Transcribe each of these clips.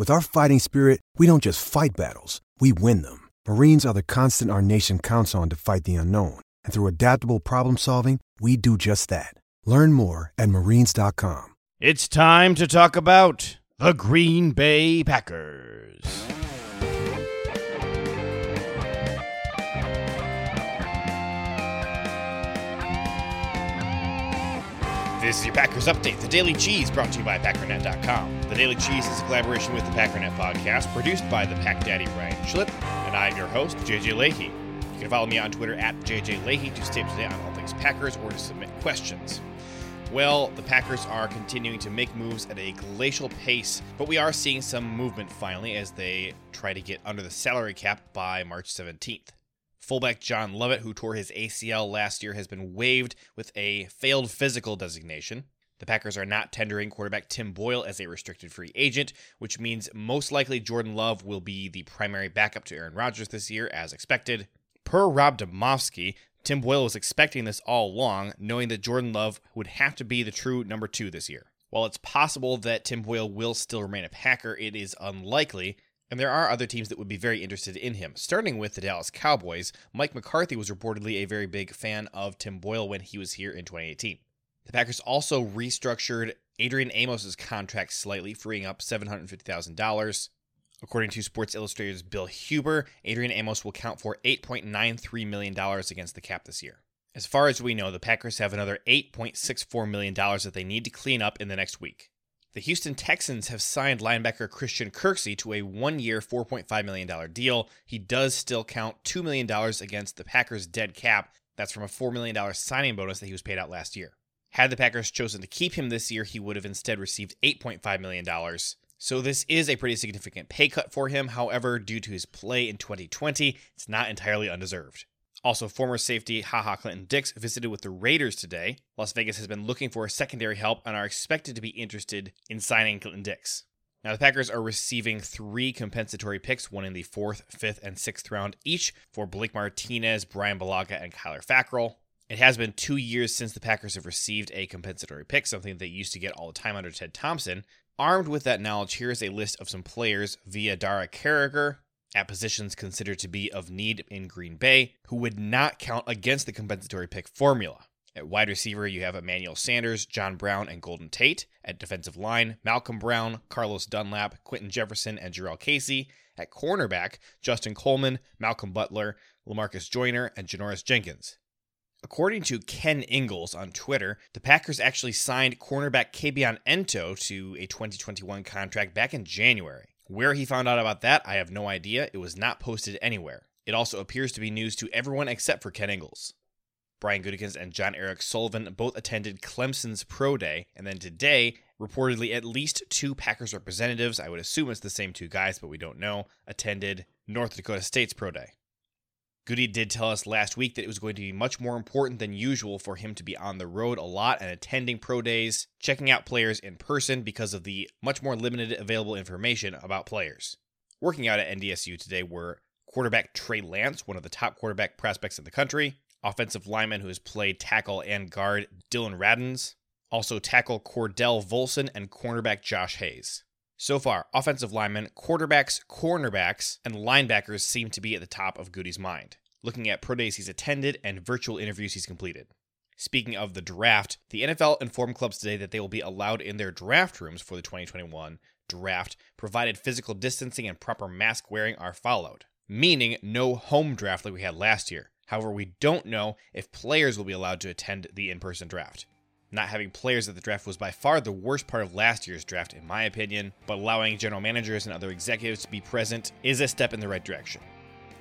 With our fighting spirit, we don't just fight battles, we win them. Marines are the constant our nation counts on to fight the unknown. And through adaptable problem solving, we do just that. Learn more at marines.com. It's time to talk about the Green Bay Packers. This is your Packers Update, the Daily Cheese, brought to you by Packernet.com. The Daily Cheese is a collaboration with the Packernet Podcast, produced by the Pack Daddy Ryan Schlipp, and I'm your host, JJ Leahy. You can follow me on Twitter at JJ Leahy to stay up to date on all things Packers or to submit questions. Well, the Packers are continuing to make moves at a glacial pace, but we are seeing some movement finally as they try to get under the salary cap by March 17th. Fullback John Lovett, who tore his ACL last year, has been waived with a failed physical designation. The Packers are not tendering quarterback Tim Boyle as a restricted free agent, which means most likely Jordan Love will be the primary backup to Aaron Rodgers this year, as expected. Per Rob Demovsky, Tim Boyle was expecting this all along, knowing that Jordan Love would have to be the true number two this year. While it's possible that Tim Boyle will still remain a Packer, it is unlikely, and there are other teams that would be very interested in him. Starting with the Dallas Cowboys, Mike McCarthy was reportedly a very big fan of Tim Boyle when he was here in 2018. The Packers also restructured Adrian Amos's contract slightly, freeing up $750,000. According to Sports Illustrated's Bill Huber, Adrian Amos will count for $8.93 million against the cap this year. As far as we know, the Packers have another $8.64 million that they need to clean up in the next week. The Houston Texans have signed linebacker Christian Kirksey to a one year, $4.5 million deal. He does still count $2 million against the Packers' dead cap. That's from a $4 million signing bonus that he was paid out last year. Had the Packers chosen to keep him this year, he would have instead received $8.5 million. So this is a pretty significant pay cut for him. However, due to his play in 2020, it's not entirely undeserved. Also, former safety Haha Clinton Dix visited with the Raiders today. Las Vegas has been looking for secondary help and are expected to be interested in signing Clinton Dix. Now, the Packers are receiving three compensatory picks, one in the fourth, fifth, and sixth round each for Blake Martinez, Brian Bulaga, and Kyler Fackrell. It has been two years since the Packers have received a compensatory pick, something they used to get all the time under Ted Thompson. Armed with that knowledge, here is a list of some players via Dara Carragher, at positions considered to be of need in Green Bay who would not count against the compensatory pick formula. At wide receiver, you have Emmanuel Sanders, John Brown, and Golden Tate. At defensive line, Malcolm Brown, Carlos Dunlap, Quinton Jefferson, and Jurrell Casey. At cornerback, Justin Coleman, Malcolm Butler, Lamarcus Joyner, and Janoris Jenkins. According to Ken Ingalls on Twitter, the Packers actually signed cornerback Kabion Ento to a 2021 contract back in January. Where he found out about that, I have no idea. It was not posted anywhere. It also appears to be news to everyone except for Ken Ingalls. Brian Gutekunst and Jon-Eric Sullivan both attended Clemson's Pro Day, and then today, reportedly at least two Packers representatives, I would assume it's the same two guys, but we don't know, attended North Dakota State's Pro Day. Goody did tell us last week that it was going to be much more important than usual for him to be on the road a lot and attending pro days, checking out players in person because of the much more limited available information about players. Working out at NDSU today were quarterback Trey Lance, one of the top quarterback prospects in the country, offensive lineman who has played tackle and guard Dillon Radunz, also tackle Cordell Volson, and cornerback Josh Hayes. So far, offensive linemen, quarterbacks, cornerbacks, and linebackers seem to be at the top of Goody's mind, looking at pro days he's attended and virtual interviews he's completed. Speaking of the draft, the NFL informed clubs today that they will be allowed in their draft rooms for the 2021 draft, provided physical distancing and proper mask wearing are followed, meaning no home draft like we had last year. However, we don't know if players will be allowed to attend the in person draft. Not having players at the draft was by far the worst part of last year's draft, in my opinion, but allowing general managers and other executives to be present is a step in the right direction.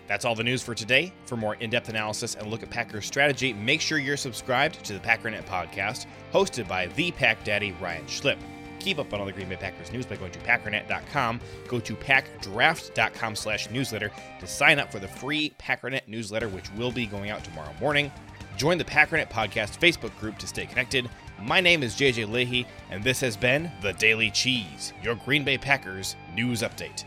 That's all the news for today. For more in depth analysis and look at Packers strategy, make sure you're subscribed to the Packernet podcast, hosted by the Pack Daddy Ryan Schlipp. Keep up on all the Green Bay Packers news by going to packernet.com. Go to packdraft.com slash newsletter to sign up for the free Packernet newsletter, which will be going out tomorrow morning. Join the Packernet Podcast Facebook group to stay connected. My name is JJ Leahy, and this has been The Daily Cheese, your Green Bay Packers news update.